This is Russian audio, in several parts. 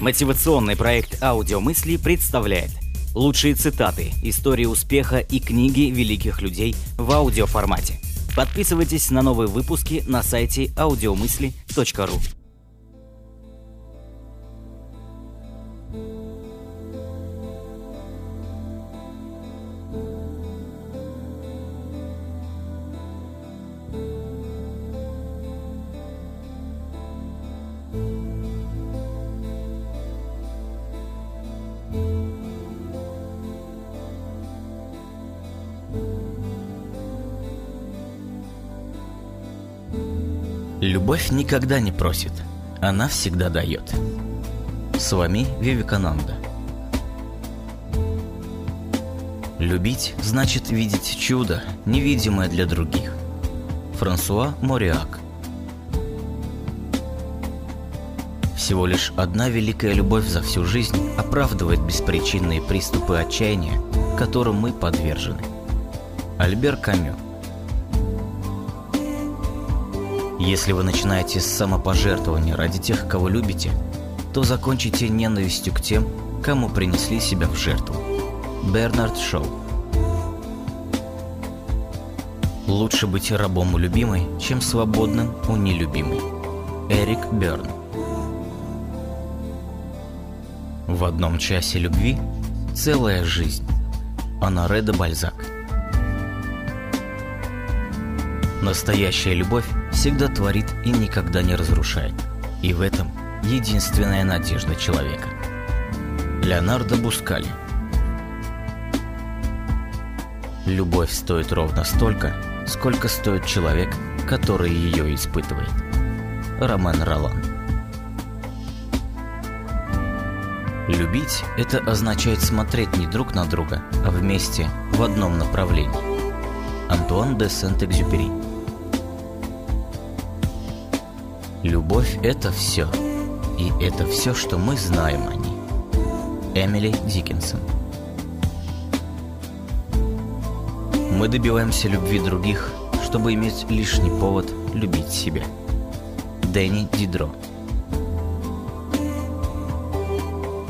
Мотивационный проект «Аудиомысли» представляет лучшие цитаты, истории успеха и книги великих людей в аудиоформате. Подписывайтесь на новые выпуски на сайте audiomысли.ру. Любовь никогда не просит, она всегда дает. С вами Вивекананда. Любить значит видеть чудо, невидимое для других. Франсуа Мориак Всего лишь одна великая любовь за всю жизнь оправдывает беспричинные приступы отчаяния, которым мы подвержены. Альбер Камю Если вы начинаете с самопожертвования ради тех, кого любите, то закончите ненавистью к тем, кому принесли себя в жертву. Бернард Шоу Лучше быть рабом у любимой, чем свободным у нелюбимой. Эрик Берн В одном часе любви целая жизнь. Анаре де Бальзак Настоящая любовь всегда творит и никогда не разрушает. И в этом единственная надежда человека. Леонардо Бускали Любовь стоит ровно столько, сколько стоит человек, который ее испытывает. Ромен Ролан Любить – это означает смотреть не друг на друга, а вместе в одном направлении. Антуан де Сент-Экзюпери Любовь – это все. И это все, что мы знаем о ней. Эмили Диккенсон Мы добиваемся любви других, чтобы иметь лишний повод любить себя. Дэнни Дидро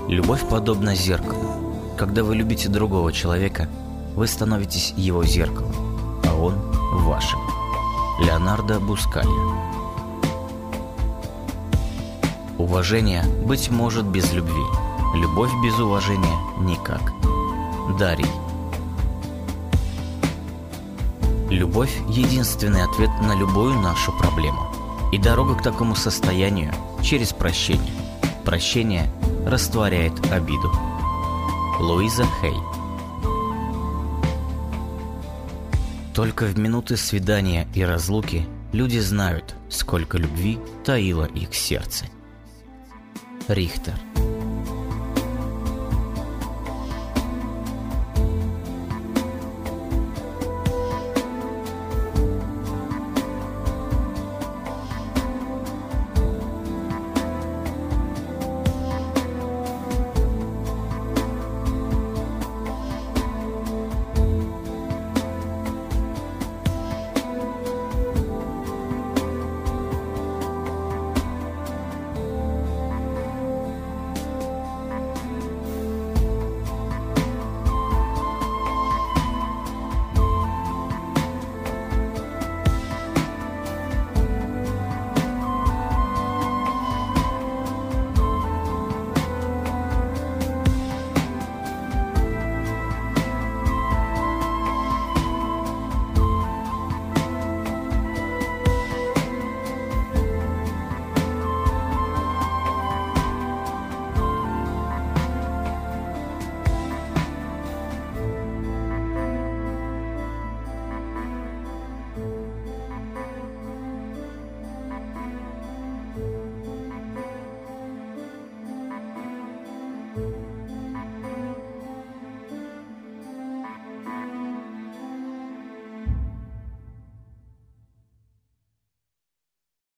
Любовь подобна зеркалу. Когда вы любите другого человека, вы становитесь его зеркалом, а он – вашим. Леонардо Бускали Уважение, быть может, без любви. Любовь без уважения – никак. Дарий. Любовь – единственный ответ на любую нашу проблему. И дорога к такому состоянию – через прощение. Прощение растворяет обиду. Луиза Хей Только в минуты свидания и разлуки люди знают, сколько любви таило их сердце. Richter.